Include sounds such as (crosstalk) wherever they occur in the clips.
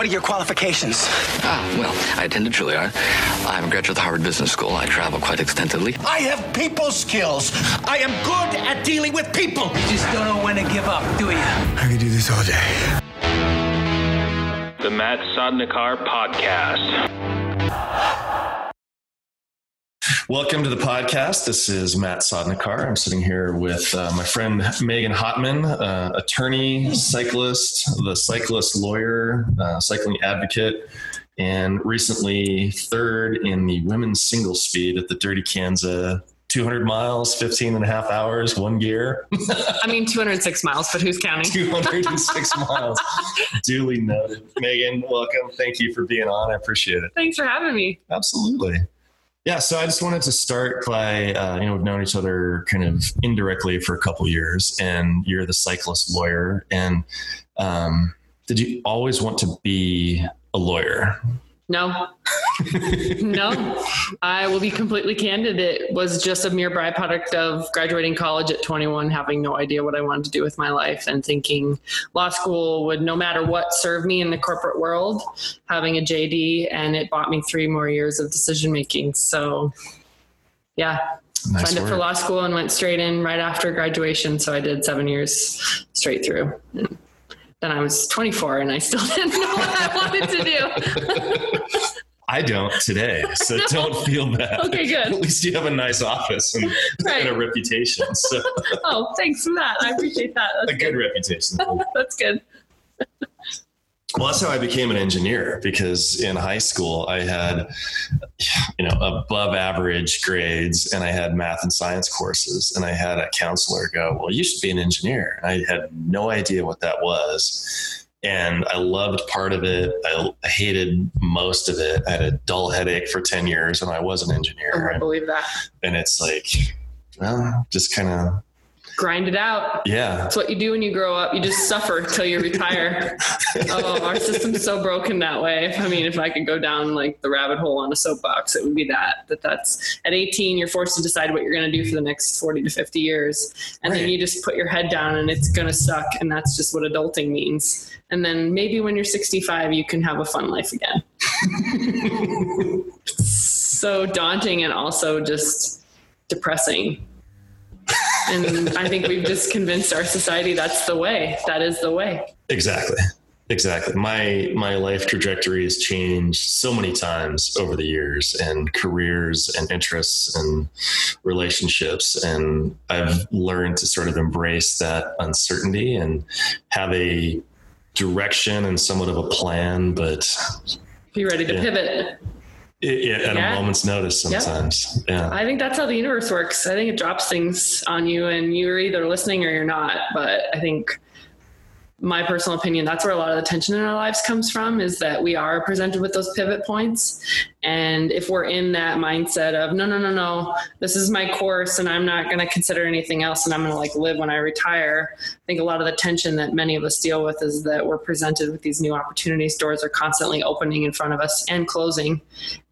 What are your qualifications? Ah, well, I attended Juilliard. I'm a graduate of the Harvard Business School. I travel quite extensively. I have people skills. I am good at dealing with people. You just don't know when to give up, do you? I could do this all day. The Matt Sodnikar Podcast. Welcome to the podcast. This is Matt Sodnikar. I'm sitting here with uh, my friend Megan Hottman, uh, attorney, cyclist, the cyclist lawyer, uh, cycling advocate, and recently third in the women's single speed at the Dirty Kanza 200 miles, 15 and a half hours, one gear. I mean, 206 miles, but who's counting? (laughs) 206 miles. Duly noted. Megan, welcome. Thank you for being on. I appreciate it. Thanks for having me. Absolutely. Yeah, so I just wanted to start by, uh, you know, we've known each other kind of indirectly for a couple years, and you're the cyclist lawyer. And um, did you always want to be a lawyer? No. (laughs) no. I will be completely candid. It was just a mere byproduct of graduating college at 21, having no idea what I wanted to do with my life, and thinking law school would, no matter what, serve me in the corporate world, having a JD, and it bought me three more years of decision making. So, yeah. Nice Signed up for law school and went straight in right after graduation. So I did seven years straight through. And then I was 24 and I still (laughs) didn't know what I wanted to do. (laughs) I don't today, (laughs) so don't feel bad. Okay, good. At least you have a nice office and, (laughs) Right. and a reputation. So (laughs) Oh, thanks for that. I appreciate that. a That's good reputation. That's good. Well, that's how I became an engineer because in high school I had, you know, above average grades and I had math and science courses. And I had a counselor go, Well, you should be an engineer. And I had no idea what that was. And I loved part of it. I hated most of it. I had a dull headache for 10 years and I was an engineer. Oh, I believe that. And it's like, well, just kind of, Grind it out. yeah. That's what you do when you grow up. You just suffer till you retire. (laughs) oh, our system's so broken that way. I mean, if I could go down like the rabbit hole on a soapbox, it would be that. That that's at 18, you're forced to decide what you're going to do for the next 40 to 50 years, and then you just put your head down, and it's going to suck. And that's just what adulting means. And then maybe when you're 65, you can have a fun life again. (laughs) so daunting and also just depressing. And I think we've just convinced our society that's the way. That is the way. Exactly. Exactly. My my life trajectory has changed so many times over the years and careers and interests and relationships and I've learned to sort of embrace that uncertainty and have a direction and somewhat of a plan but Be ready to Yeah. pivot. It, at Yeah. a moment's notice sometimes. Yeah. I think that's how the universe works. I think it drops things on you and you're either listening or you're not. But I think my personal opinion, that's where a lot of the tension in our lives comes from is that we are presented with those pivot points. And if we're in that mindset of, no, no, no, no, this is my course and I'm not going to consider anything else and I'm going to like live when I retire, I think a lot of the tension that many of us deal with is that we're presented with these new opportunities. Doors are constantly opening in front of us and closing.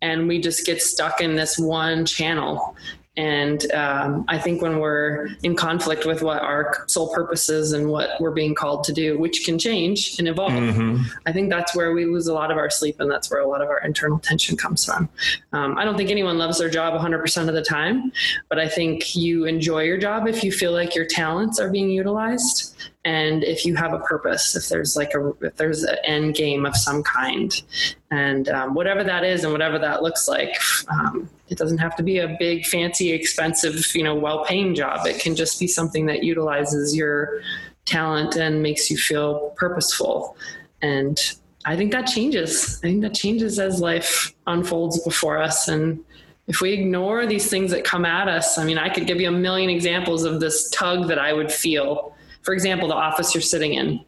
And we just get stuck in this one channel. And um, I think when we're in conflict with what our sole purpose is and what we're being called to do, which can change and evolve, Mhm. I think that's where we lose a lot of our sleep and that's where a lot of our internal tension comes from. Um, I don't think anyone loves their job 100% of the time, but I think you enjoy your job if you feel like your talents are being utilized and if you have a purpose, if there's like a if there's an end game of some kind, and um, whatever that is and whatever that looks like, um, it doesn't have to be a big, fancy, expensive, you know, well-paying job. It can just be something that utilizes your talent and makes you feel purposeful. And I think that changes. I think that changes as life unfolds before us. And if we ignore these things that come at us, I mean, I could give you a million examples of this tug that I would feel. For example, the office you're sitting in.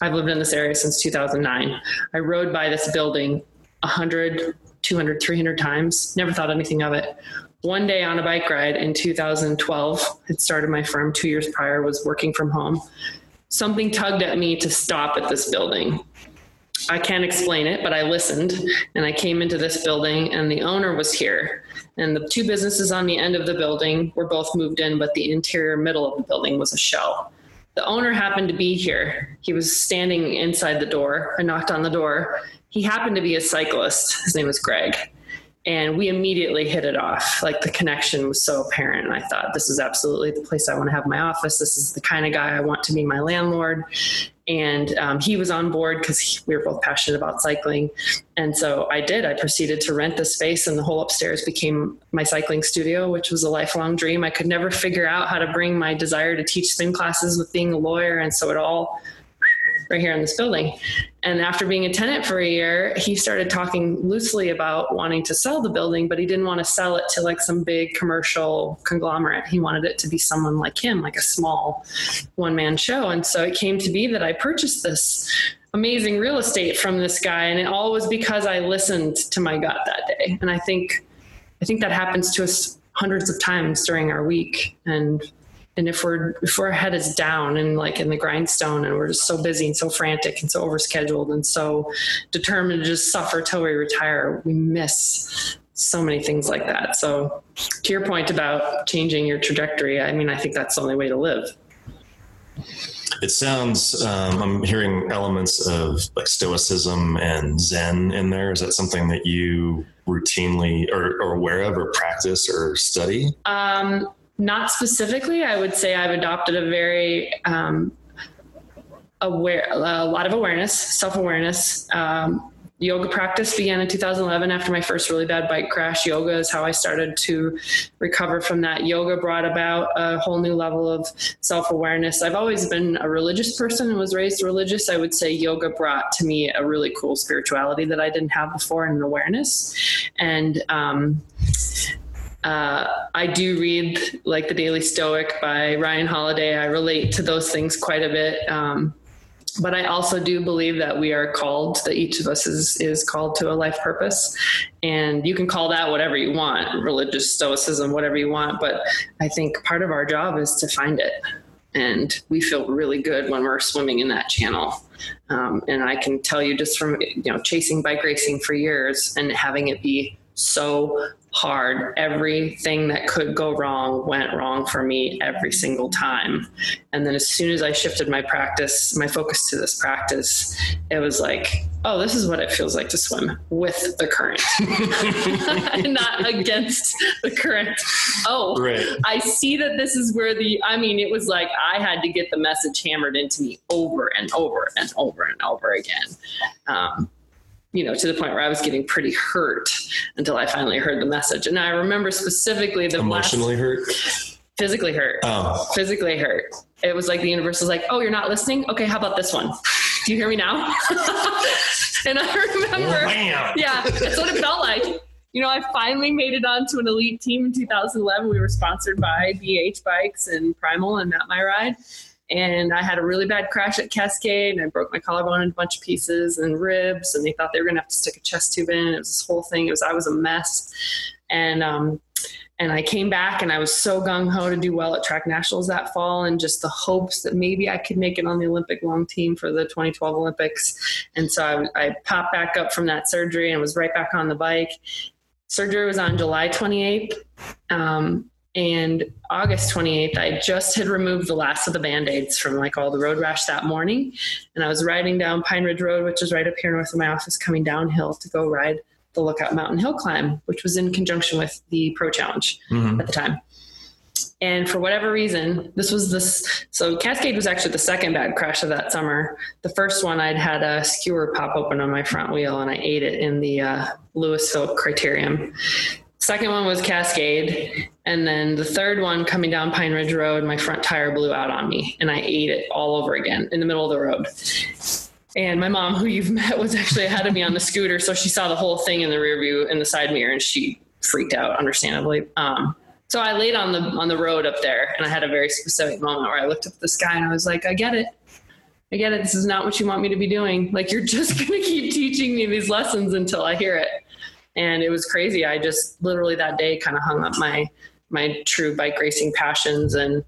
I've lived in this area since 2009. I rode by this building 100, 200, 300 times, never thought anything of it. One day on a bike ride in 2012, had started my firm two years prior, was working from home. Something tugged at me to stop at this building. I can't explain it, but I listened and I came into this building and the owner was here. And the two businesses on the end of the building were both moved in, but the interior middle of the building was a shell. The owner happened to be here. He was standing inside the door. I knocked on the door. he happened to be a cyclist. His name was Greg. And we immediately hit it off. Like the connection was so apparent. And I thought, this is absolutely the place I want to have my office. This is the kind of guy I want to be my landlord and um, he was on board because we were both passionate about cycling. And so i did. I proceeded to rent the space and the whole upstairs became my cycling studio which was a lifelong dream. I could never figure out how to bring my desire to teach spin classes with being a lawyer. And so it all right here in this building. And after being a tenant for a year, he started talking loosely about wanting to sell the building, but he didn't want to sell it to like some big commercial conglomerate. He wanted it to be someone like him, like a small one man show. And so it came to be that I purchased this amazing real estate from this guy. And it all was because I listened to my gut that day. And I think, I think that happens to us hundreds of times during our week. And and if we're if our head is down and like in the grindstone and we're just so busy and so frantic and so overscheduled and so determined to just suffer till we retire we miss so many things like that. So to your point about changing your trajectory i mean i think that's the only way to live. It sounds um, i'm hearing elements of like stoicism and zen in there. Is that something that you routinely or, or aware of or practice or study? Um, not specifically. I would say I've adopted a very um, aware, a lot of awareness, self awareness. Um, yoga practice began in 2011 after my first really bad bike crash. Yoga is how I started to recover from that. Yoga brought about a whole new level of self awareness. I've always been a religious person and was raised religious. I would say yoga brought to me a really cool spirituality that I didn't have before and an awareness. And, um, uh, I do read like the Daily Stoic by Ryan Holiday. I relate to those things quite a bit. Um, but I also do believe that we are called, that each of us is, is called to a life purpose. And you can call that whatever you want, religious stoicism, whatever you want. But I think part of our job is to find it. And we feel really good when we're swimming in that channel. Um, and I can tell you just from, you know, chasing bike racing for years and having it be so hard. Everything that could go wrong went wrong for me every single time. And then as soon as I shifted my practice, my focus to this practice, it was like, oh, this is what it feels like to swim with the current, (laughs) (laughs) not against the current. Oh, right. I see that this is where the, I mean, it was like I had to get the message hammered into me over and over and over and over again. Um, you know, to the point where I was getting pretty hurt until I finally heard the message. And I remember specifically the emotionally hurt, physically hurt, oh. physically hurt. It was like the universe was like, "Oh, you're not listening? Okay, how about this one? Do you hear me now?" (laughs) and I remember, oh, yeah, that's what it felt like. You know, I finally made it onto an elite team in 2011. We were sponsored by BH Bikes and Primal and Not My Ride and I had a really bad crash at Cascade, and I broke my collarbone in a bunch of pieces and ribs, and they thought they were gonna have to stick a chest tube in. It was this whole thing. It was I was a mess, and um, and I came back, and I was so gung ho to do well at track nationals that fall, and just the hopes that maybe I could make it on the Olympic long team for the 2012 Olympics. And so I, I popped back up from that surgery and was right back on the bike. Surgery was on July 28th. Um, and August 28th, I just had removed the last of the band aids from like all the road rash that morning. And I was riding down Pine Ridge Road, which is right up here north of my office, coming downhill to go ride the Lookout Mountain Hill climb, which was in conjunction with the Pro Challenge mm-hmm. at the time. And for whatever reason, this was this. So Cascade was actually the second bad crash of that summer. The first one, I'd had a skewer pop open on my front wheel, and I ate it in the uh, Louisville Criterium. Second one was Cascade. And then the third one coming down Pine Ridge Road, my front tire blew out on me and I ate it all over again in the middle of the road. And my mom, who you've (laughs) met, was actually ahead of me on the scooter. So she saw the whole thing in the rear view in the side mirror and she freaked out, understandably. Um, so I laid on the on the road up there and I had a very specific moment where I looked up at the sky and I was like, I get it. I get it. This is not what you want me to be doing. Like you're (laughs) just gonna keep teaching me these lessons until I hear it and it was crazy. I just literally that day kind of hung up my my true bike racing passions and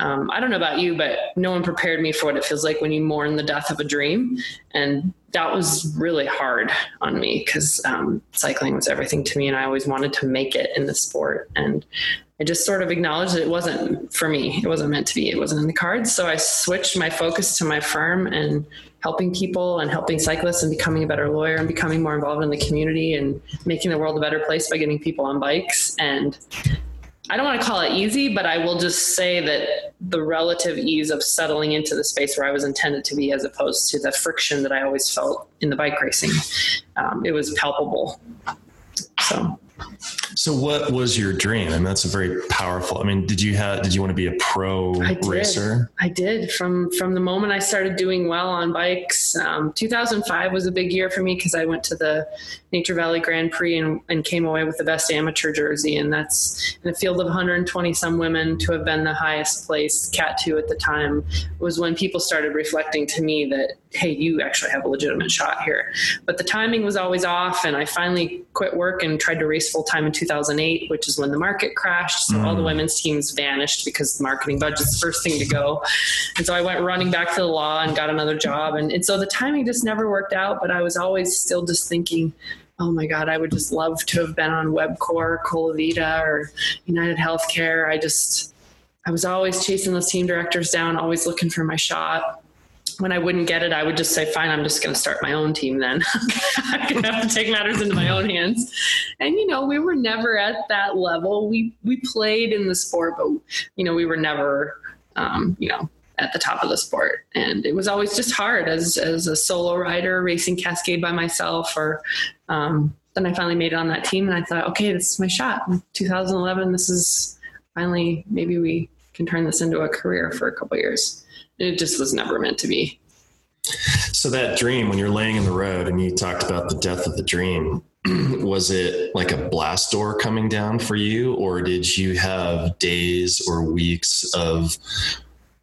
um, I don't know about you, but no one prepared me for what it feels like when you mourn the death of a dream. And that was really hard on me because um, cycling was everything to me and I always wanted to make it in the sport. And I just sort of acknowledged that it wasn't for me. It wasn't meant to be. It wasn't in the cards. So I switched my focus to my firm and helping people and helping cyclists and becoming a better lawyer and becoming more involved in the community and making the world a better place by getting people on bikes. And I don't want to call it easy, but I will just say that the relative ease of settling into the space where I was intended to be, as opposed to the friction that I always felt in the bike racing, um, it was palpable. So So what was your dream? I mean, that's a very powerful. I mean, did you have did you want to be a pro I racer? I did from from the moment I started doing well on bikes. Um, 2005 was a big year for me because I went to the Nature Valley Grand Prix and, and came away with the best amateur jersey, and that's in a field of 120 some women to have been the highest placed Cat 2 at the time was when people started reflecting to me that hey, you actually have a legitimate shot here. But the timing was always off, and I finally quit work and tried to race full time in 2008, which is when the market crashed. So all the mm. women's teams vanished because the marketing budget's the first thing to go. And so I went running back to the law and got another job. And, and so the timing just never worked out, but I was always still just thinking, oh my God, I would just love to have been on Webcor, Colavita, or United Healthcare. I just, I was always chasing those team directors down, always looking for my shot when I wouldn't get it, I would just say, fine, I'm just going to start my own team then. (laughs) I'm going to have to take matters into my own hands. And, you know, we were never at that level. We, we played in the sport, but, you know, we were never, um, you know, at the top of the sport. And it was always just hard as, as a solo rider racing Cascade by myself or, um, then I finally made it on that team and I thought, okay, this is my shot. 2011, this is finally, maybe we can turn this into a career for a couple years it just was never meant to be. So that dream, when you're laying in the road and you talked about the death of the dream, (clears throat) was it like a blast door coming down for you, or did you have days or weeks of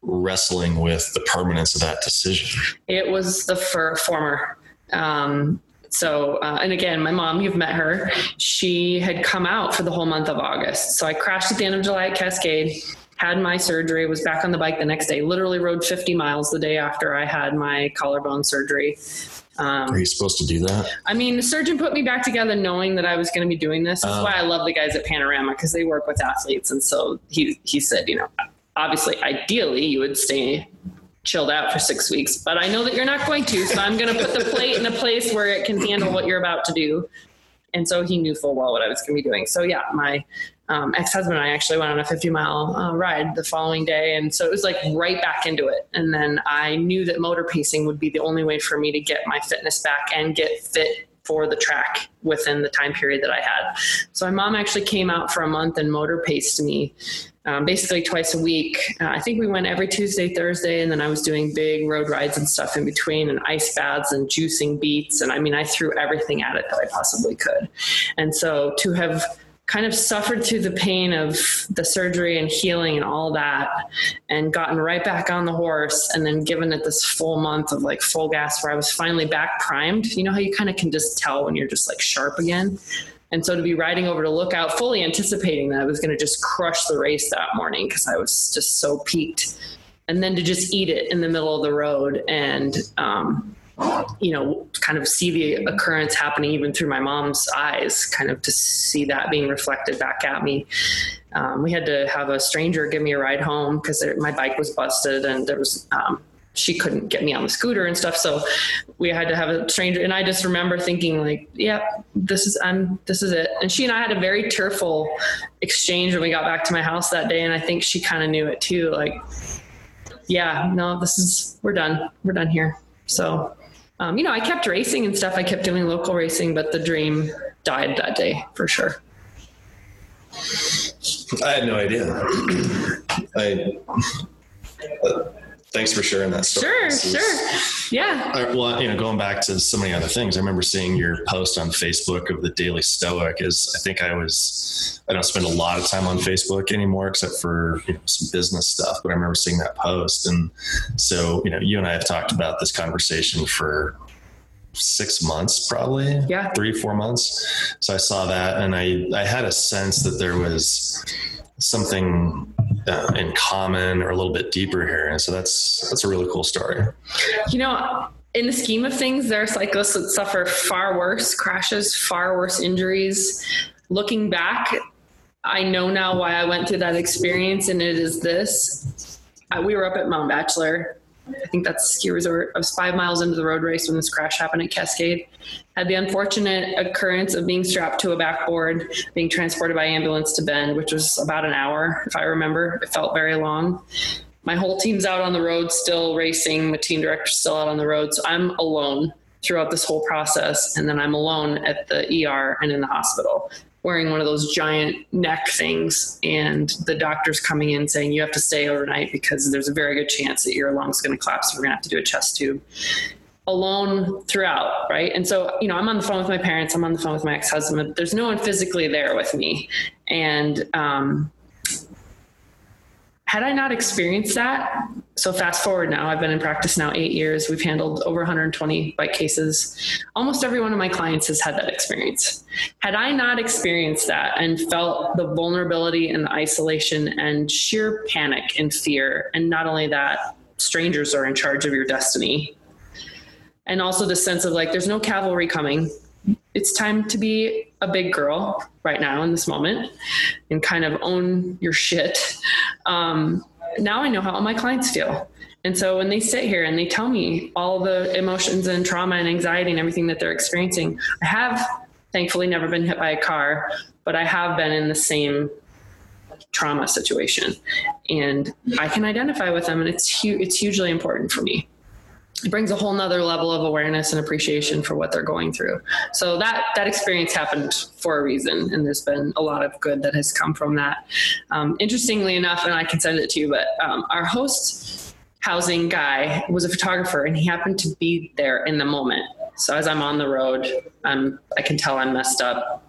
wrestling with the permanence of that decision? It was the for, former. Um, so, uh, and again, my mom, you've met her. She had come out for the whole month of August. So I crashed at the end of July at Cascade had my surgery, was back on the bike the next day, literally rode 50 miles the day after I had my collarbone surgery. Um, Are you supposed to do that? I mean, the surgeon put me back together knowing that I was going to be doing this. That's uh, why I love the guys at Panorama because they work with athletes. And so he, he said, you know, obviously, ideally, you would stay chilled out for six weeks, but I know that you're not going to. So I'm going to put the plate in a place where it can handle what you're about to do. And so he knew full well what I was going to be doing. So yeah, my um, ex-husband and I actually went on a 50 mile uh, ride the following day. And so it was like right back into it. And then I knew that motor pacing would be the only way for me to get my fitness back and get fit for the track within the time period that I had. So my mom actually came out for a month and motor paced me um, basically twice a week. Uh, I think we went every Tuesday, Thursday, and then I was doing big road rides and stuff in between, and ice baths and juicing beets. And I mean, I threw everything at it that I possibly could. And so to have kind of suffered through the pain of the surgery and healing and all that and gotten right back on the horse and then given it this full month of like full gas where I was finally back primed. You know how you kind of can just tell when you're just like sharp again? And so to be riding over to Lookout, fully anticipating that I was going to just crush the race that morning because I was just so peaked. And then to just eat it in the middle of the road and, um, you know, kind of see the occurrence happening even through my mom's eyes, kind of to see that being reflected back at me. Um, we had to have a stranger give me a ride home because my bike was busted and there was, um, she couldn't get me on the scooter and stuff. So we had to have a stranger. And I just remember thinking like, yeah, this is, I'm, this is it. And she and I had a very tearful exchange when we got back to my house that day. And I think she kind of knew it too. Like, yeah, no, this is, we're done. We're done here. So um, you know, I kept racing and stuff. I kept doing local racing, but the dream died that day for sure. I had no idea. I. Uh, thanks for sharing that story. Sure, is, sure. Yeah. I, well, you know, going back to so many other things, I remember seeing your post on Facebook of the Daily Stoic. Is I think I was I don't spend a lot of time on Facebook anymore, except for you know, some business stuff. But I remember seeing that post, and so you know, you and I have talked about this conversation for six months probably yeah three four months so i saw that and i i had a sense that there was something uh, in common or a little bit deeper here. And so that's that's a really cool story. You know, in the scheme of things, there are cyclists that suffer far worse crashes, far worse injuries. Looking back, I know now why I went through that experience, and it is this. We were up at Mount Bachelor. I think that's ski resort. I was five miles into the road race when this crash happened at Cascade. Had the unfortunate occurrence of being strapped to a backboard, being transported by ambulance to Bend, which was about an hour, if I remember. It felt very long my whole team's out on the road still racing. My team director's still out on the road. So I'm alone throughout this whole process. And then I'm alone at the ER and in the hospital wearing one of those giant neck things. And the doctor's coming in saying, you have to stay overnight because there's a very good chance that your lung's going to collapse. We're going to have to do a chest tube alone throughout, right? And so, you know, I'm on the phone with my parents, I'm on the phone with my ex husband. There's no one physically there with me. And, um, had I not experienced that, so fast forward now, I've been in practice now eight years. We've handled over 120 bike cases. Almost every one of my clients has had that experience. Had I not experienced that and felt the vulnerability and isolation and sheer panic and fear, and not only that, strangers are in charge of your destiny. And also the sense of like, there's no cavalry coming it's time to be a big girl right now in this moment and kind of own your shit. Um, now I know how all my clients feel. And so when they sit here and they tell me all the emotions and trauma and anxiety and everything that they're experiencing, I have thankfully never been hit by a car, but I have been in the same trauma situation and I can identify with them and it's hu- it's hugely important for me it brings a whole nother level of awareness and appreciation for what they're going through. So that that experience happened for a reason, and there's been a lot of good that has come from that. Um, interestingly enough, and I can send it to you, but um, our host housing guy was a photographer, and he happened to be there in the moment. So as I'm on the road, I'm I can tell I'm messed up.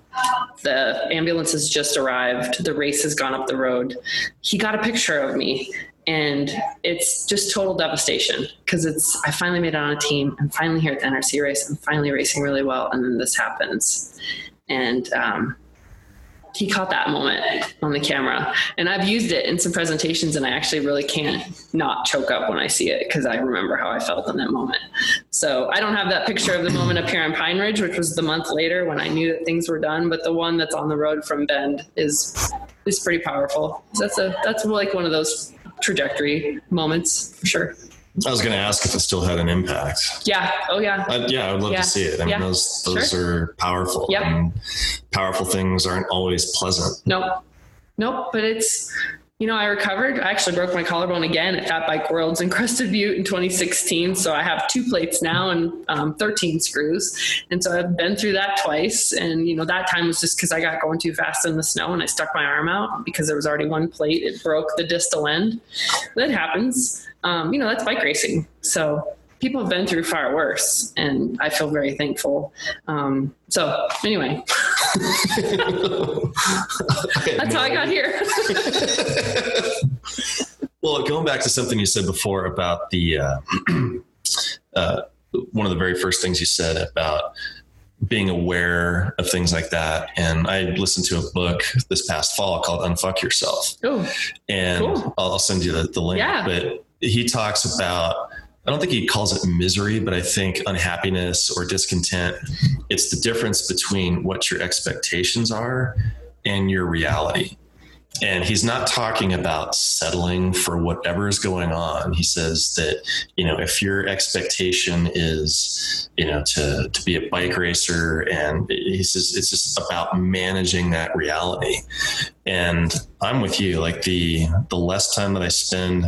The ambulance has just arrived. The race has gone up the road. He got a picture of me and it's just total devastation because it's I finally made it on a team. I'm finally here at the NRC race. I'm finally racing really well, and then this happens, and um, he caught that moment on the camera, and I've used it in some presentations, and I actually really can't not choke up when I see it because I remember how I felt in that moment. So I don't have that picture of the moment up here on Pine Ridge, which was the month later when I knew that things were done, but the one that's on the road from Bend is is pretty powerful. So that's a that's like one of those trajectory moments for sure. I was going to ask if it still had an impact. Yeah. Oh, yeah. Uh, yeah, I would love Yeah. to see it. I mean, Yeah. those those Sure. are powerful. Yep. And powerful things aren't always pleasant. Nope. Nope. But it's, you know, I recovered. I actually broke my collarbone again at Fat Bike Worlds in Crested Butte in 2016. So I have two plates now and um, 13 screws. And so I've been through that twice. And, you know, that time was just because I got going too fast in the snow and I stuck my arm out because there was already one plate. It broke the distal end. That happens. Um, you know, that's bike racing. So people have been through far worse. And I feel very thankful. Um, so anyway, (laughs) (laughs) (laughs) that's how I got here. (laughs) Well, going back to something you said before about the uh, (clears throat) uh, one of the very first things you said about being aware of things like that, and I listened to a book this past fall called "Unfuck Yourself," oh, and Cool. I'll send you the, the link. Yeah. But he talks about. I don't think he calls it misery, but I think unhappiness or discontent. It's the difference between what your expectations are and your reality. And he's not talking about settling for whatever is going on. He says that, you know, if your expectation is, you know, to, to be a bike racer, and he says it's just about managing that reality. And I'm with you. Like the the less time that I spend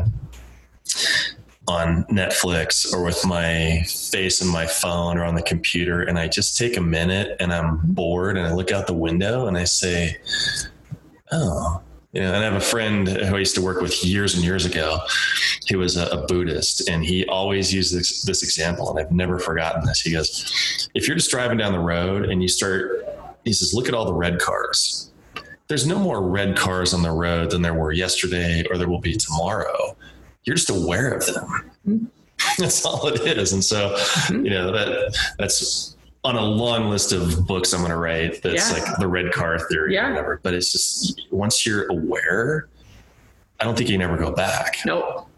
on Netflix or with my face in my phone or on the computer, and I just take a minute and I'm bored and I look out the window and I say, oh, you know, and I have a friend who I used to work with years and years ago. He was a, a Buddhist, and he always used this, this example, and I've never forgotten this. He goes, "If you're just driving down the road and you start," he says, "Look at all the red cars. There's no more red cars on the road than there were yesterday, or there will be tomorrow. You're just aware of them. Mm-hmm. That's all it is. And so, mm-hmm. you know, that that's on a long list of books I'm going to write. That's Yeah. like the red car theory Yeah. or whatever. But it's just once you're aware, I don't think you can ever go back. Nope.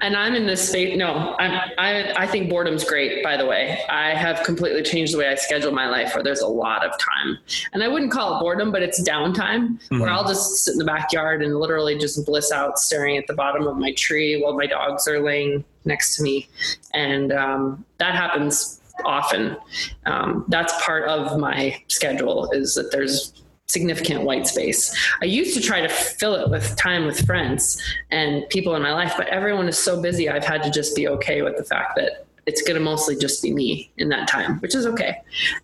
And I'm in this space. No, I'm, I, I think boredom's great, by the way. I have completely changed the way I schedule my life where there's a lot of time. And I wouldn't call it boredom, but it's downtime where I'll just sit in the backyard and literally just bliss out staring at the bottom of my tree while my dogs are laying next to me. And um, that happens often. Um, that's part of my schedule is that there's significant white space. I used to try to fill it with time with friends and people in my life, but everyone is so busy. I've had to just be okay with the fact that it's going to mostly just be me in that time, which is okay.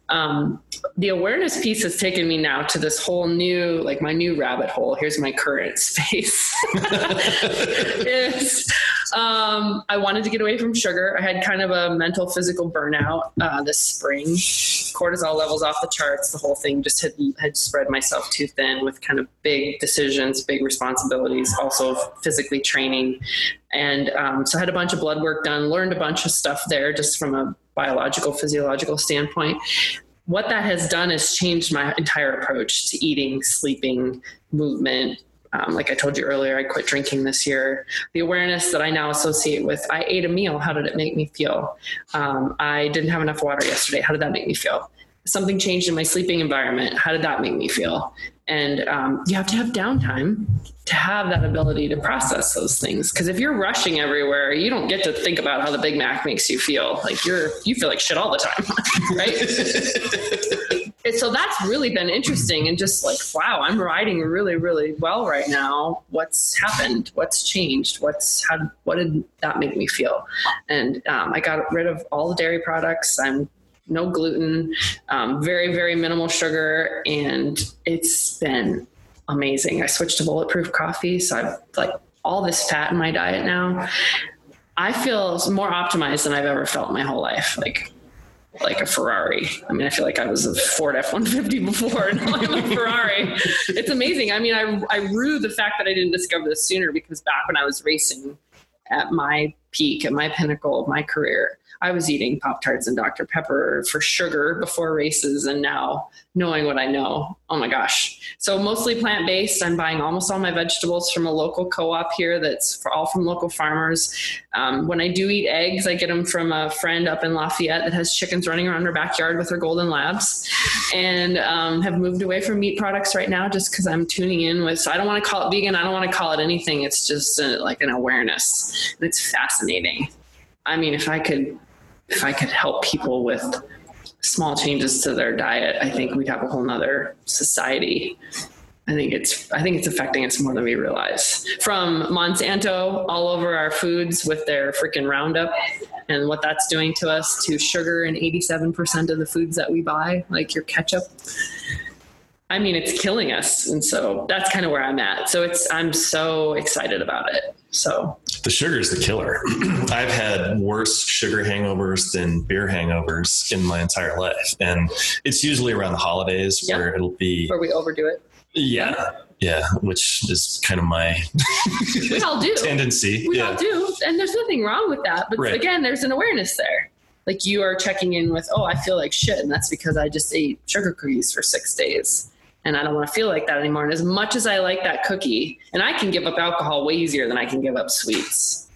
Um, the awareness piece has taken me now to this whole new, like my new rabbit hole. Here's my current (laughs) space. um, I wanted to get away from sugar. I had kind of a mental, physical burnout uh, this spring. Cortisol levels off the charts. The whole thing just had had spread myself too thin with kind of big decisions, big responsibilities. Also physically training, and um, so I had a bunch of blood work done. Learned a bunch of stuff there, just from a biological, physiological standpoint. What that has done is changed my entire approach to eating, sleeping, movement, um, like I told you earlier, I quit drinking this year. The awareness that I now associate with I ate a meal, how did it make me feel? Um, I didn't have enough water yesterday, how did that make me feel? Something changed in my sleeping environment, how did that make me feel? And um, you have to have downtime to have that ability to process those things. Because if you're rushing everywhere, you don't get to think about how the Big Mac makes you feel. Like you're, you feel like shit all the time, (laughs) right? (laughs) So that's really been interesting and just like wow i'm riding really really well right now. What's happened? What's changed? What's how what did that make me feel? And um, i got rid of all the dairy products. I'm no gluten um, very very minimal sugar. And it's been amazing. I switched to bulletproof coffee so i've like all this fat in my diet now. I feel more optimized than i've ever felt my whole life. Like like a Ferrari. I mean, I feel like I was a Ford F 150 before, (laughs) and now I'm a Ferrari. It's amazing. I mean, I, I rue the fact that I didn't discover this sooner because back when I was racing at my peak, at my pinnacle of my career, I was eating Pop Tarts and Dr. Pepper for sugar before races, and now knowing what I know, oh my gosh. So mostly plant based. I'm buying almost all my vegetables from a local co-op here. That's all from local farmers. Um, when I do eat eggs, I get them from a friend up in Lafayette that has chickens running around her backyard with her golden labs, and um, have moved away from meat products right now just because I'm tuning in with. So I don't want to call it vegan. I don't want to call it anything. It's just a, like an awareness. It's fascinating. I mean, if I could if I could help people with small changes to their diet, I think we'd have a whole nother society. I think it's I think it's affecting us more than we realize. From Monsanto all over our foods with their freaking Roundup and what that's doing to us to sugar in 87% of the foods that we buy, like your ketchup. I mean, it's killing us. And so that's kind of where I'm at. So it's I'm so excited about it. So the sugar is the killer. (clears throat) I've had worse sugar hangovers than beer hangovers in my entire life. And it's usually around the holidays Yep. where it'll be, where we overdo it. yeah, yeah, which is kind of my (laughs) We all do. tendency. We yeah. all do. And there's nothing wrong with that. But Right. again, there's an awareness there. Like you are checking in with, oh, I feel like shit. And that's because I just ate sugar cookies for six days. And I don't want to feel like that anymore. And as much as I like that cookie, and I can give up alcohol way easier than I can give up sweets.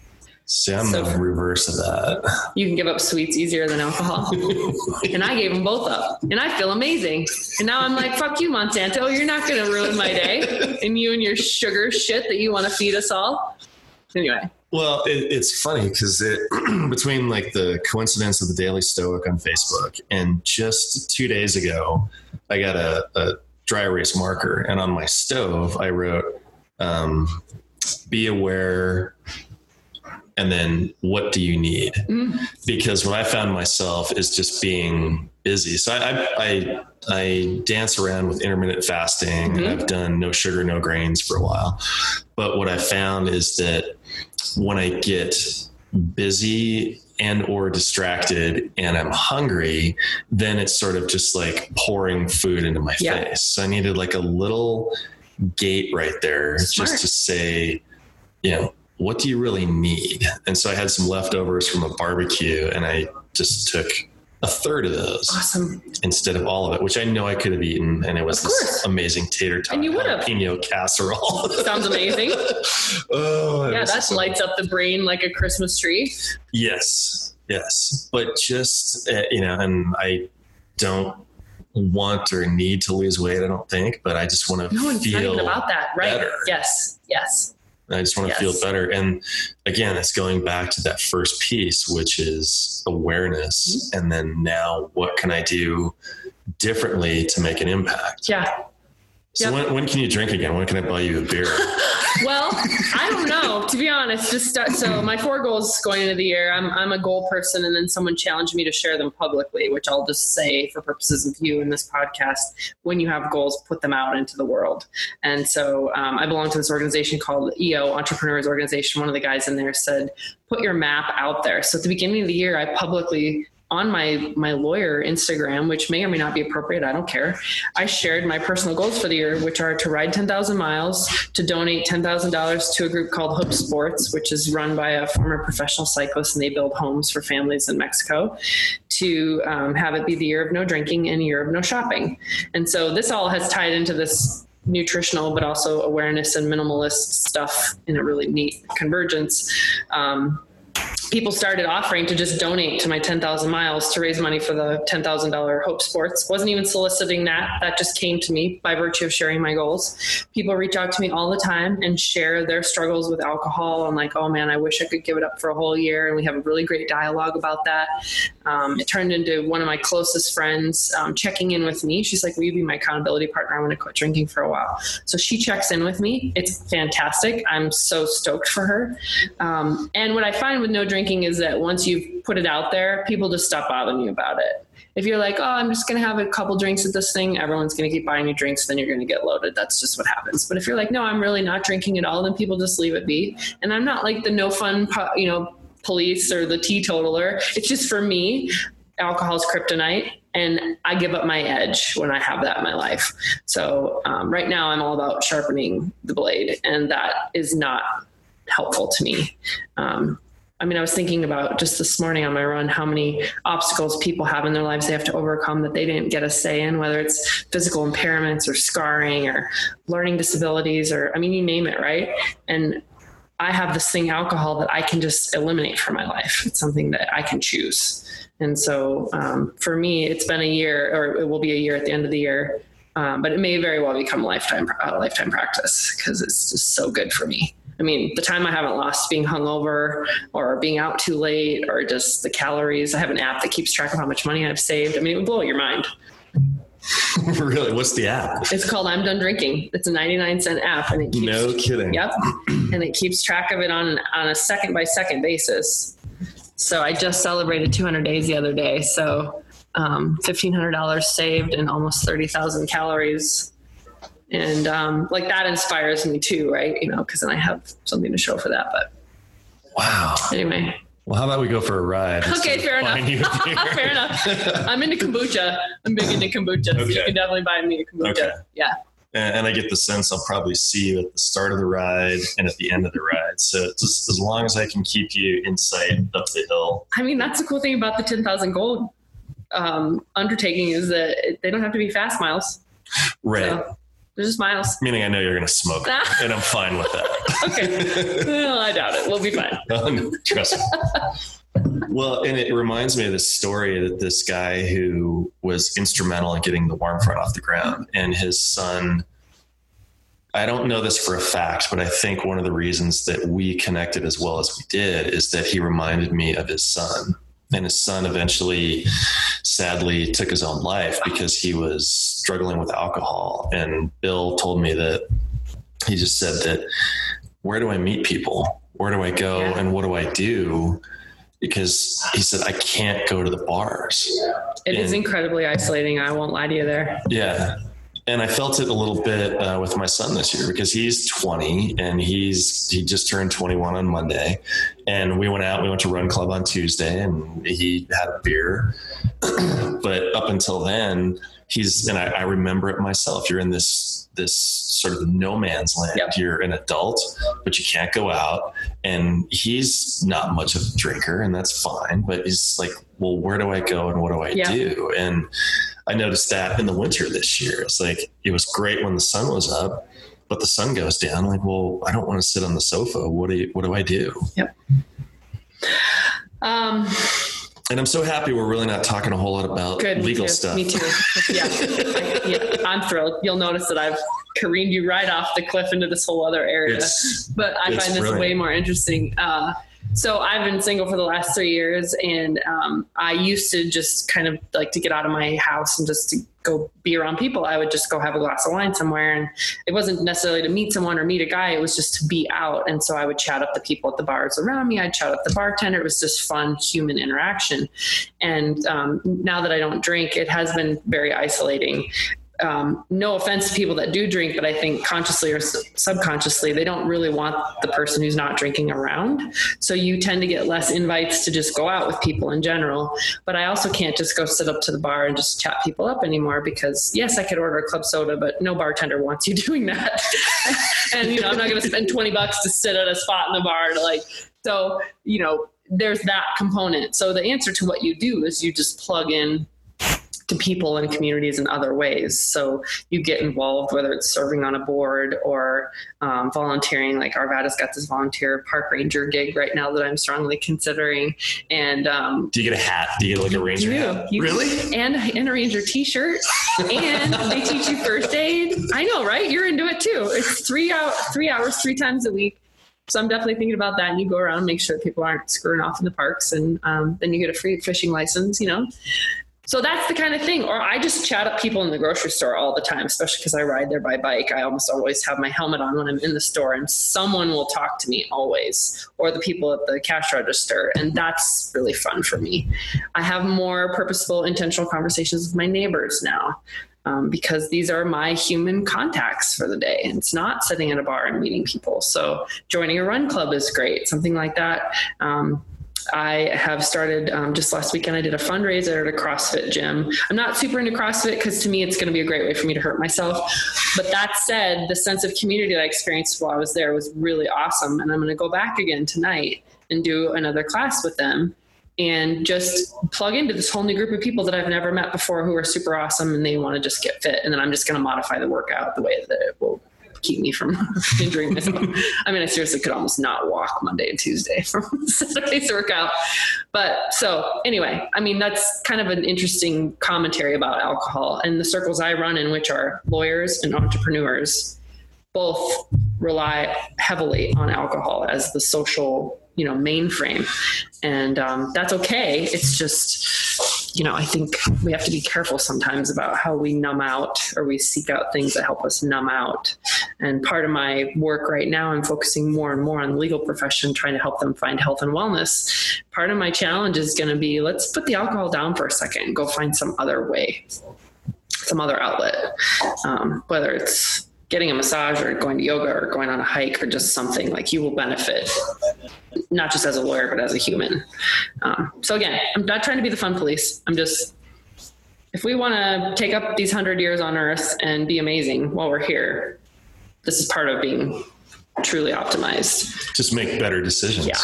See, I'm So- the reverse of that. You can give up sweets easier than alcohol. (laughs) and I gave them both up. And I feel amazing. And now I'm like, fuck you, Monsanto. Oh, you're not going to ruin my day. And you and your sugar shit that you want to feed us all. Anyway. Well, it, it's funny because it (clears throat) between like the coincidence of the Daily Stoic on Facebook and just two days ago, I got a, a dry erase marker, and on my stove I wrote, um, "Be aware." And then, what do you need? Because what I found myself is just being busy. So I, I, I, I dance around with intermittent fasting. and I've done no sugar, no grains for a while. But what I found is that when I get busy and or distracted and I'm hungry, then it's sort of just like pouring food into my Yeah. face. So I needed like a little gate right there Smart. just to say, you know, what do you really need? And so I had some leftovers from a barbecue and I just took a third of those Awesome. instead of all of it, which I know I could have eaten, and it was this amazing tater tot And you would've. jalapeno casserole. (laughs) Sounds amazing. (laughs) oh, Yeah, that so- lights up the brain like a Christmas tree. Yes, yes, but just uh, you know, and I don't want or need to lose weight. I don't think, but I just want to No feel. about that, right? better. Yes, yes. I just want to Yes. feel better. And again, it's going back to that first piece, which is awareness. Mm-hmm. And then now, what can I do differently to make an impact? Yeah. So Yep. when, when can you drink again? When can I buy you a beer? (laughs) Well, I don't know. To be honest, just start. So my four goals going into the year, I'm I'm a goal person, and then someone challenged me to share them publicly, which I'll just say for purposes of you in this podcast. When you have goals, put them out into the world. And so um, I belong to this organization called EO Entrepreneurs Organization. One of the guys in there said, "Put your map out there." So at the beginning of the year, I publicly on my my lawyer Instagram, which may or may not be appropriate, I don't care. I shared my personal goals for the year, which are to ride 10,000 miles, to donate $10,000 to a group called Hope Sports, which is run by a former professional cyclist, and they build homes for families in Mexico, to um, have it be the year of no drinking and year of no shopping. And so this all has tied into this nutritional but also awareness and minimalist stuff in a really neat convergence um, people started offering to just donate to my 10,000 miles to raise money for the $10,000 Hope Sports. Wasn't even soliciting that. That just came to me by virtue of sharing my goals. People reach out to me all the time and share their struggles with alcohol. I'm like, oh man, I wish I could give it up for a whole year. And we have a really great dialogue about that. Um, it turned into one of my closest friends um, checking in with me. She's like, will you be my accountability partner? I'm going to quit drinking for a while. So she checks in with me. It's fantastic. I'm so stoked for her. Um, and what I find with no drinking is that once you've put it out there, people just stop bothering you about it. If you're like, oh, I'm just going to have a couple drinks at this thing, everyone's going to keep buying you drinks, then you're going to get loaded. That's just what happens. But if you're like, no, I'm really not drinking at all, then people just leave it be. And I'm not like the no fun, you know, police or the teetotaler. It's just for me, alcohol is kryptonite and I give up my edge when I have that in my life. So um, right now I'm all about sharpening the blade and that is not helpful to me. Um, I mean, I was thinking about just this morning on my run how many obstacles people have in their lives they have to overcome that they didn't get a say in, whether it's physical impairments or scarring or learning disabilities or, I mean, you name it, right? And I have this thing, alcohol, that I can just eliminate from my life. It's something that I can choose. And so um, for me, it's been a year, or it will be a year at the end of the year. Um, but it may very well become lifetime lifetime practice because it's just so good for me. I mean, the time I haven't lost being hungover or being out too late or just the calories. I have an app that keeps track of how much money I've saved. I mean, it would blow your mind. (laughs) really? What's the app? It's called I'm Done Drinking. It's a 99 cent app, and it keeps No kidding. Yep. (clears throat) and it keeps track of it on on a second by second basis. So I just celebrated 200 days the other day. So um, $1,500 saved and almost 30,000 calories. And um, like that inspires me too, right? You know, because then I have something to show for that. But Wow. anyway, Well, how about we go for a ride? okay, fair buying you a enough. (laughs) fair enough. I'm into kombucha. I'm big into kombucha. So you can definitely buy me a kombucha. Okay. Yeah. and, and I get the sense I'll probably see you at the start of the ride and at the end of the ride. So just as long as I can keep you in sight up the hill. I mean, that's the cool thing about the 10,000 gold um, undertaking is that they don't have to be fast miles. Right. So they're just miles. Meaning I know you're going to smoke it, (laughs) and I'm fine with that. Okay. well, I doubt it. We'll be fine. (laughs) Um, Trust me. Well, and it reminds me of this story that this guy who was instrumental in getting the warm front off the ground and his son. I don't know this for a fact, but I think one of the reasons that we connected as well as we did is that he reminded me of his son. And his son eventually, sadly, took his own life because he was struggling with alcohol. And Bill told me that he just said that, where do I meet people? Where do I go? Yeah. And what do I do? Because he said, I can't go to the bars. It is And- incredibly isolating. I won't lie to you there. Yeah. And I felt it a little bit uh, with my son this year because he's 20 and he's he just turned 21 on Monday, and we went out. We went to Run Club on Tuesday, and he had a beer. (clears throat) but up until then, he's and I, I, remember it myself. You're in this this sort of no man's land. Yep. You're an adult, but you can't go out. And he's not much of a drinker, and that's fine. But he's like, well, where do I go and what do I Yeah. do? And I noticed that in the winter this year. It's like it was great when the sun was up, but the sun goes down. Like, well, I don't want to sit on the sofa. What do you, what do I do? Um, And I'm so happy we're really not talking a whole lot about good. legal me stuff. Me too. Yeah. (laughs) Yeah. I'm thrilled. You'll notice that I've careened you right off the cliff into this whole other area. It's but I find this brilliant. way more interesting. Uh, so I've been single for the last three years, and um, I used to just kind of like to get out of my house and just to go be around people. I would just go have a glass of wine somewhere, and it wasn't necessarily to meet someone or meet a guy. It was just to be out, and so I would chat up the people at the bars around me. I'd chat up the bartender. It was just fun human interaction. And um, now that I don't drink, it has been very isolating um, no offense to people that do drink, but I think consciously or subconsciously, they don't really want the person who's not drinking around. So you tend to get less invites to just go out with people in general. But I also can't just go sit up to the bar and just chat people up anymore because, yes, I could order a club soda, but no bartender wants you (laughs) doing that. (laughs) and, you know, I'm not going to spend 20 bucks to sit at a spot in the bar to like, so, you know, there's that component. So the answer to what you do is you just plug in to people and communities in other ways. So you get involved, whether it's serving on a board or um, volunteering. Like Arvada's got this volunteer park ranger gig right now that I'm strongly considering. And um, Do you get a hat? Do you get like a ranger you, hat? you- really? and and a ranger T-shirt, and they teach you first aid. I know, right? You're into it too. It's three out three hours, three times a week. So I'm definitely thinking about that. And you go around and make sure people aren't screwing off in the parks, and um, then you get a free fishing license. You know. So that's the kind of thing. Or I just chat up people in the grocery store all the time, especially because I ride there by bike. I almost always have my helmet on when I'm in the store, and someone will talk to me always, or the people at the cash register. And that's really fun for me. I have more purposeful, intentional conversations with my neighbors now. Um, because these are my human contacts for the day. And it's not sitting at a bar and meeting people. So joining a run club is great, something like that. Um, I have started um, just last weekend. I did a fundraiser at a CrossFit gym. I'm not super into CrossFit because to me it's going to be a great way for me to hurt myself. But that said, the sense of community that I experienced while I was there was really awesome. And I'm going to go back again tonight and do another class with them and just plug into this whole new group of people that I've never met before who are super awesome and they want to just get fit. And then I'm just going to modify the workout the way that it will keep me from (laughs) injuring myself. I mean, I seriously could almost not walk Monday and Tuesday from (laughs) Saturday's workout. But so anyway, I mean, that's kind of an interesting commentary about alcohol and the circles I run in, which are lawyers and entrepreneurs, both rely heavily on alcohol as the social, you know, mainframe. And um, that's okay. It's just, you know, I think we have to be careful sometimes about how we numb out or we seek out things that help us numb out. And part of my work right now, I'm focusing more and more on the legal profession, trying to help them find health and wellness. Part of my challenge is going to be let's put the alcohol down for a second and go find some other way, some other outlet, um, whether it's getting a massage or going to yoga or going on a hike or just something like you will benefit not just as a lawyer but as a human. Um, so again i'm not trying to be the fun police. I'm just if we want to take up these hundred years on earth and be amazing while we're here this is part of being truly optimized. Just make better decisions. yeah.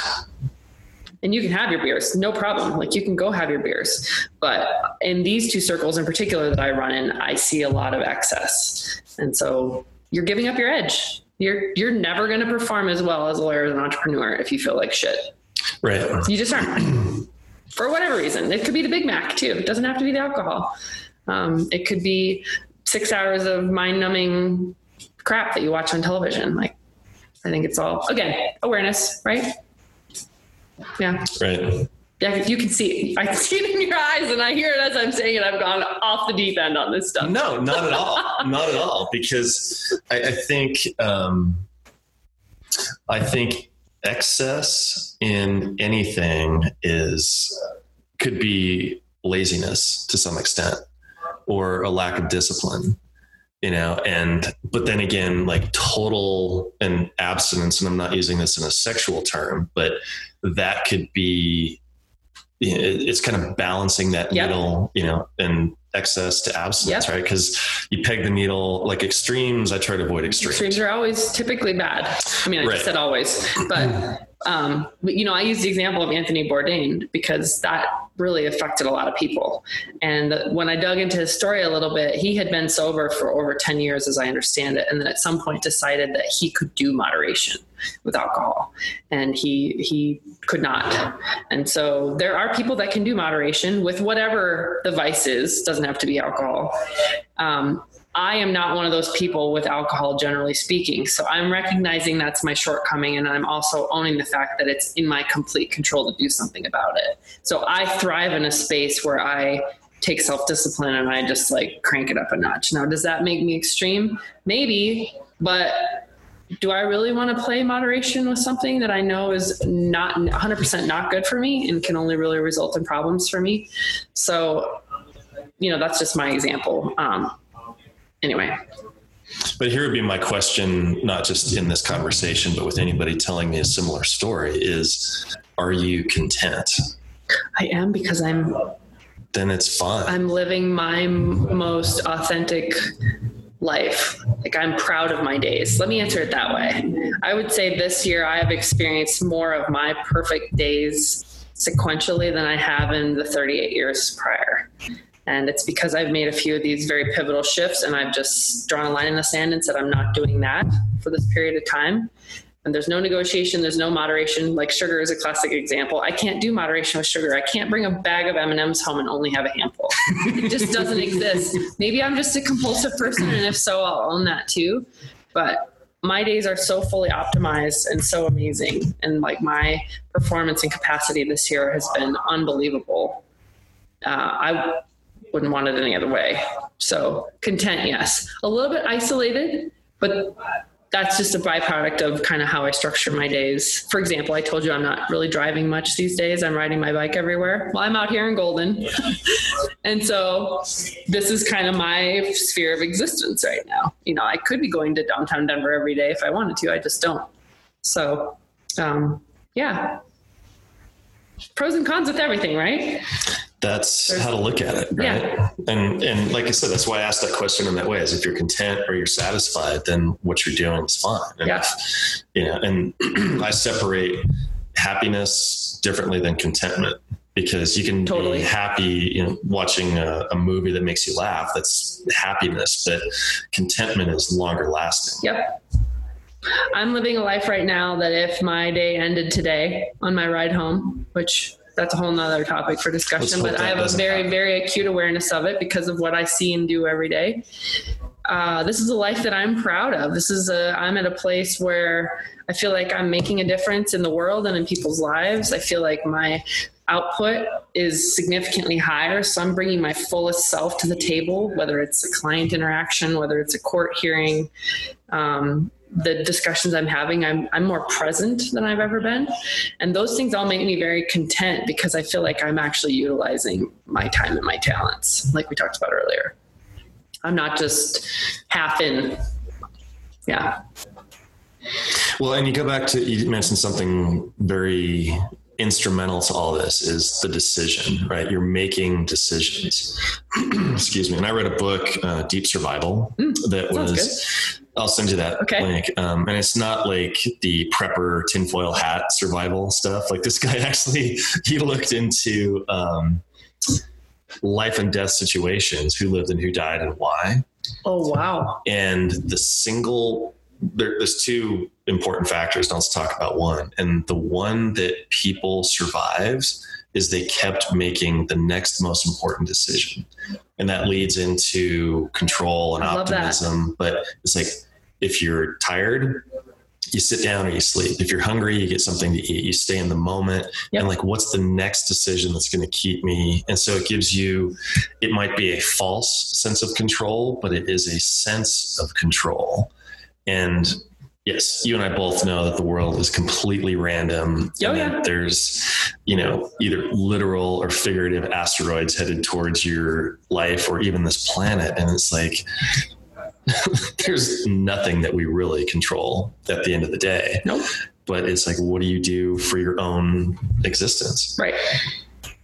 And you can have your beers no problem. Like you can go have your beers. But in these two circles in particular that i run in i see a lot of excess. And so you're giving up your edge. You're you're never going to perform as well as a lawyer as an entrepreneur if you feel like shit. Right. you just aren't. (clears throat) For whatever reason. It could be the big mac too. It doesn't have to be the alcohol. Um, it could be six hours of mind-numbing crap that you watch on television. Like i think it's all again awareness right? Yeah. Right. Yeah you can see i (laughs) see it in your eyes and i hear it as i'm saying it i've gone off the deep end on this stuff No, not at all. (laughs) not at all. Because I, I think um, I think excess in anything is could be laziness to some extent or a lack of discipline. you know and but then again like total and abstinence and i'm not using this in a sexual term but that could be you know, it's kind of balancing that Yep. needle you know and excess to abstinence Yep. right because you peg the needle like extremes i try to avoid extremes, Extremes are always typically bad. I mean, I Right. just said always, but um, but, you know, I use the example of Anthony Bourdain because that really affected a lot of people. And when I dug into his story a little bit, he had been sober for over 10 years, as I understand it. And then at some point decided that he could do moderation with alcohol and he, he could not. And so there are people that can do moderation with whatever the vice is, doesn't have to be alcohol. Um, I am not one of those people with alcohol, generally speaking. So I'm recognizing that's my shortcoming, and I'm also owning the fact that it's in my complete control to do something about it. So I thrive in a space where I take self discipline and I just like crank it up a notch. Now, does that make me extreme? Maybe, but do I really want to play moderation with something that I know is not 100% not good for me and can only really result in problems for me? So, you know, that's just my example. Um, anyway, But here would be my question, not just in this conversation, but with anybody telling me a similar story is are you content? I am because I'm Then it's fine. I'm living my most authentic life. Like I'm proud of my days. Let me answer it that way. I would say this year I have experienced more of my perfect days sequentially than I have in the 38 years prior. And it's because I've made a few of these very pivotal shifts and I've just drawn a line in the sand and said, I'm not doing that for this period of time. And there's no negotiation, there's no moderation. Like sugar is a classic example. I can't do moderation with sugar. I can't bring a bag of M&Ms home and only have a handful. it just doesn't (laughs) exist. Maybe I'm just a compulsive person and if so, I'll own that too. But my days are so fully optimized and so amazing and like my performance and capacity this year has been unbelievable. Uh, I wouldn't want it any other way. So content, yes. A little bit isolated, but that's just a byproduct of kind of how I structure my days. For example, I told you I'm not really driving much these days. I'm riding my bike everywhere. Well, I'm out here in Golden. (laughs) and so this is kind of my sphere of existence right now. You know, I could be going to downtown Denver every day if I wanted to. I just don't. So, um, yeah. Pros and cons with everything, right? That's how to look at it right Yeah. and and like i said that's why i asked that question in that way is if you're content or you're satisfied then what you're doing is fine and Yeah. if- you know and (clears throat) i separate happiness differently than contentment because you can Totally. be happy you know watching a, a movie that makes you laugh that's happiness but contentment is longer lasting Yep. I'm living a life right now that if my day ended today on my ride home, which that's a whole nother topic for discussion, but I have a very, happen. very acute awareness of it because of what I see and do every day. Uh, this is a life that I'm proud of. This is a, I'm at a place where I feel like I'm making a difference in the world and in people's lives. I feel like my output is significantly higher. So I'm bringing my fullest self to the table, whether it's a client interaction, whether it's a court hearing, um, the discussions I'm having, I'm, I'm more present than I've ever been. And those things all make me very content because I feel like I'm actually utilizing my time and my talents, like we talked about earlier. I'm not just half in. Yeah. Well, and you go back to you mentioned something very instrumental to all this is the decision, right? You're making decisions. (clears throat) Excuse me. And I read a book, uh, Deep Survival, that Hmm. sounds was. I'll send you that Okay. link. Um, and it's not like the prepper tinfoil hat survival stuff. Like this guy (laughs) actually, he looked into um, life and death situations, who lived and who died and why Oh, wow. and the single there, there's two important factors and let's talk about one. And the one that people survives is they kept making the next most important decision. And that leads into control and optimism but it's like if you're tired you sit down or you sleep. If you're hungry you get something to eat. You stay in the moment. Yep. and like what's the next decision that's going to keep me? And so it gives you it might be a false sense of control but it is a sense of control and yes you and i both know that the world is completely random Oh, yeah. there's you know either literal or figurative asteroids headed towards your life or even this planet and it's like (laughs) there's nothing that we really control at the end of the day. Nope. But it's like, what do you do for your own existence? Right.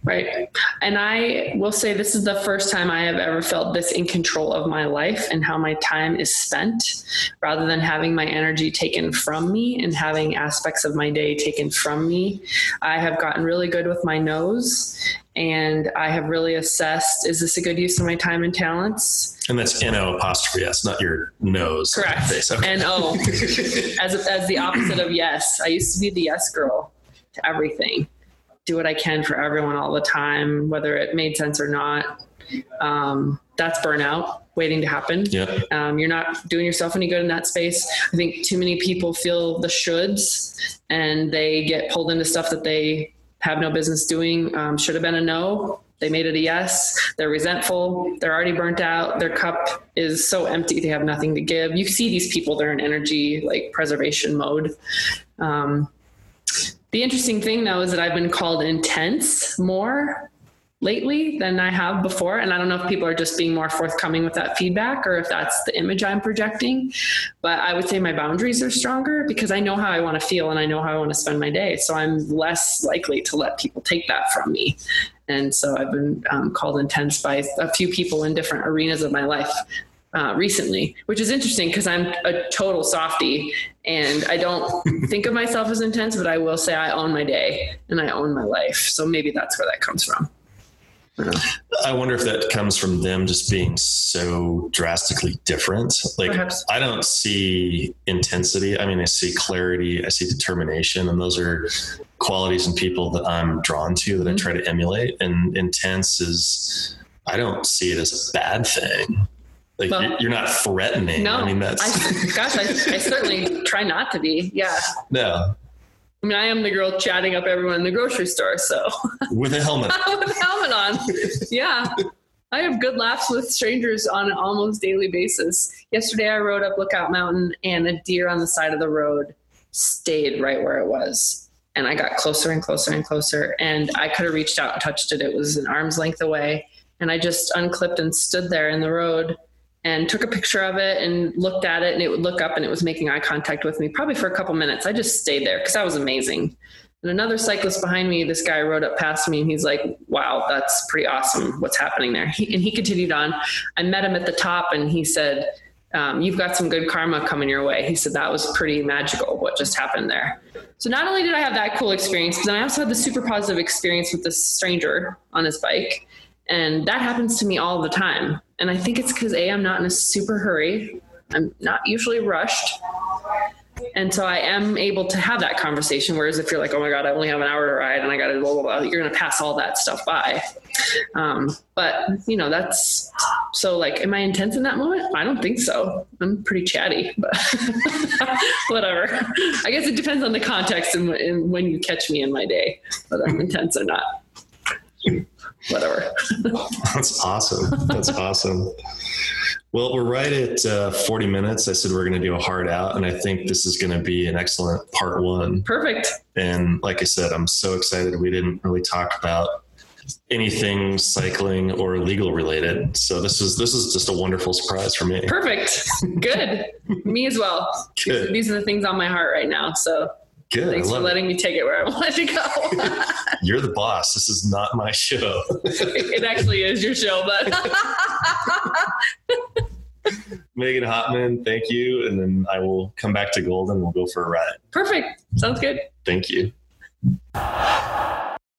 Right. And I will say this is the first time I have ever felt this in control of my life and how my time is spent rather than having my energy taken from me and having aspects of my day taken from me. I have gotten really good with my nose and I have really assessed is this a good use of my time and talents? And that's N O apostrophe S, not your nose. Correct. Face. Okay. And O (laughs) as, as the opposite of yes. I used to be the yes girl to everything do what I can for everyone all the time, whether it made sense or not. Um, that's burnout waiting to happen. Yep. Um, you're not doing yourself any good in that space. I think too many people feel the shoulds and they get pulled into stuff that they have no business doing. Um, should have been a no. They made it a yes. They're resentful. They're already burnt out. Their cup is so empty. They have nothing to give. You see these people, they're in energy like preservation mode. Um, the interesting thing though is that I've been called intense more lately than I have before. And I don't know if people are just being more forthcoming with that feedback or if that's the image I'm projecting. But I would say my boundaries are stronger because I know how I want to feel and I know how I want to spend my day. So I'm less likely to let people take that from me. And so I've been um, called intense by a few people in different arenas of my life uh, recently, which is interesting because I'm a total softy and I don't (laughs) think of myself as intense, but I will say I own my day and I own my life. So maybe that's where that comes from. I wonder if that comes from them just being so drastically different. Like Perhaps. I don't see intensity. I mean, I see clarity, I see determination, and those are qualities in people that I'm drawn to that I try to emulate. And intense is I don't see it as a bad thing. Like you're not threatening. No, I mean that's I, gosh, I, I certainly try not to be. Yeah. no I mean, I am the girl chatting up everyone in the grocery store. So (laughs) with a helmet. (laughs) with a helmet on. Yeah. I have good laughs with strangers on an almost daily basis. Yesterday, I rode up Lookout Mountain and a deer on the side of the road stayed right where it was. And I got closer and closer and closer. And I could have reached out and touched it. It was an arm's length away. And I just unclipped and stood there in the road and took a picture of it and looked at it. And it would look up and it was making eye contact with me probably for a couple minutes. I just stayed there because that was amazing. And another cyclist behind me, this guy rode up past me and he's like, wow, that's pretty awesome. What's happening there? He, and he continued on. I met him at the top and he said, um, you've got some good karma coming your way. He said that was pretty magical what just happened there. So not only did I have that cool experience, but then I also had the super positive experience with this stranger on his bike. And that happens to me all the time. And I think it's because A, I'm not in a super hurry. I'm not usually rushed. And so I am able to have that conversation. Whereas if you're like, oh my God, I only have an hour to ride and I got to blah, blah, blah, you're going to pass all that stuff by. Um, but, you know, that's so like, am I intense in that moment? I don't think so. I'm pretty chatty, but (laughs) whatever. I guess it depends on the context and, and when you catch me in my day, whether I'm (laughs) intense or not. Whatever. That's awesome. That's awesome. Well, we're right at uh, 40 minutes. I said we're going to do a hard out, and I think this is going to be an excellent part one. Perfect. And like I said, I'm so excited. We didn't really talk about anything cycling or legal related. So this is this is just a wonderful surprise for me. Perfect. Good. (laughs) me as well. Good. These are the things on my heart right now. So Good. Thanks for it. letting me take it where I (laughs) wanted to go. (laughs) You're the boss. This is not my show. (laughs) it actually is your show, but Megan Hottman, thank you. And then I will come back to Golden. And we'll go for a ride. perfect. Sounds good. Thank you.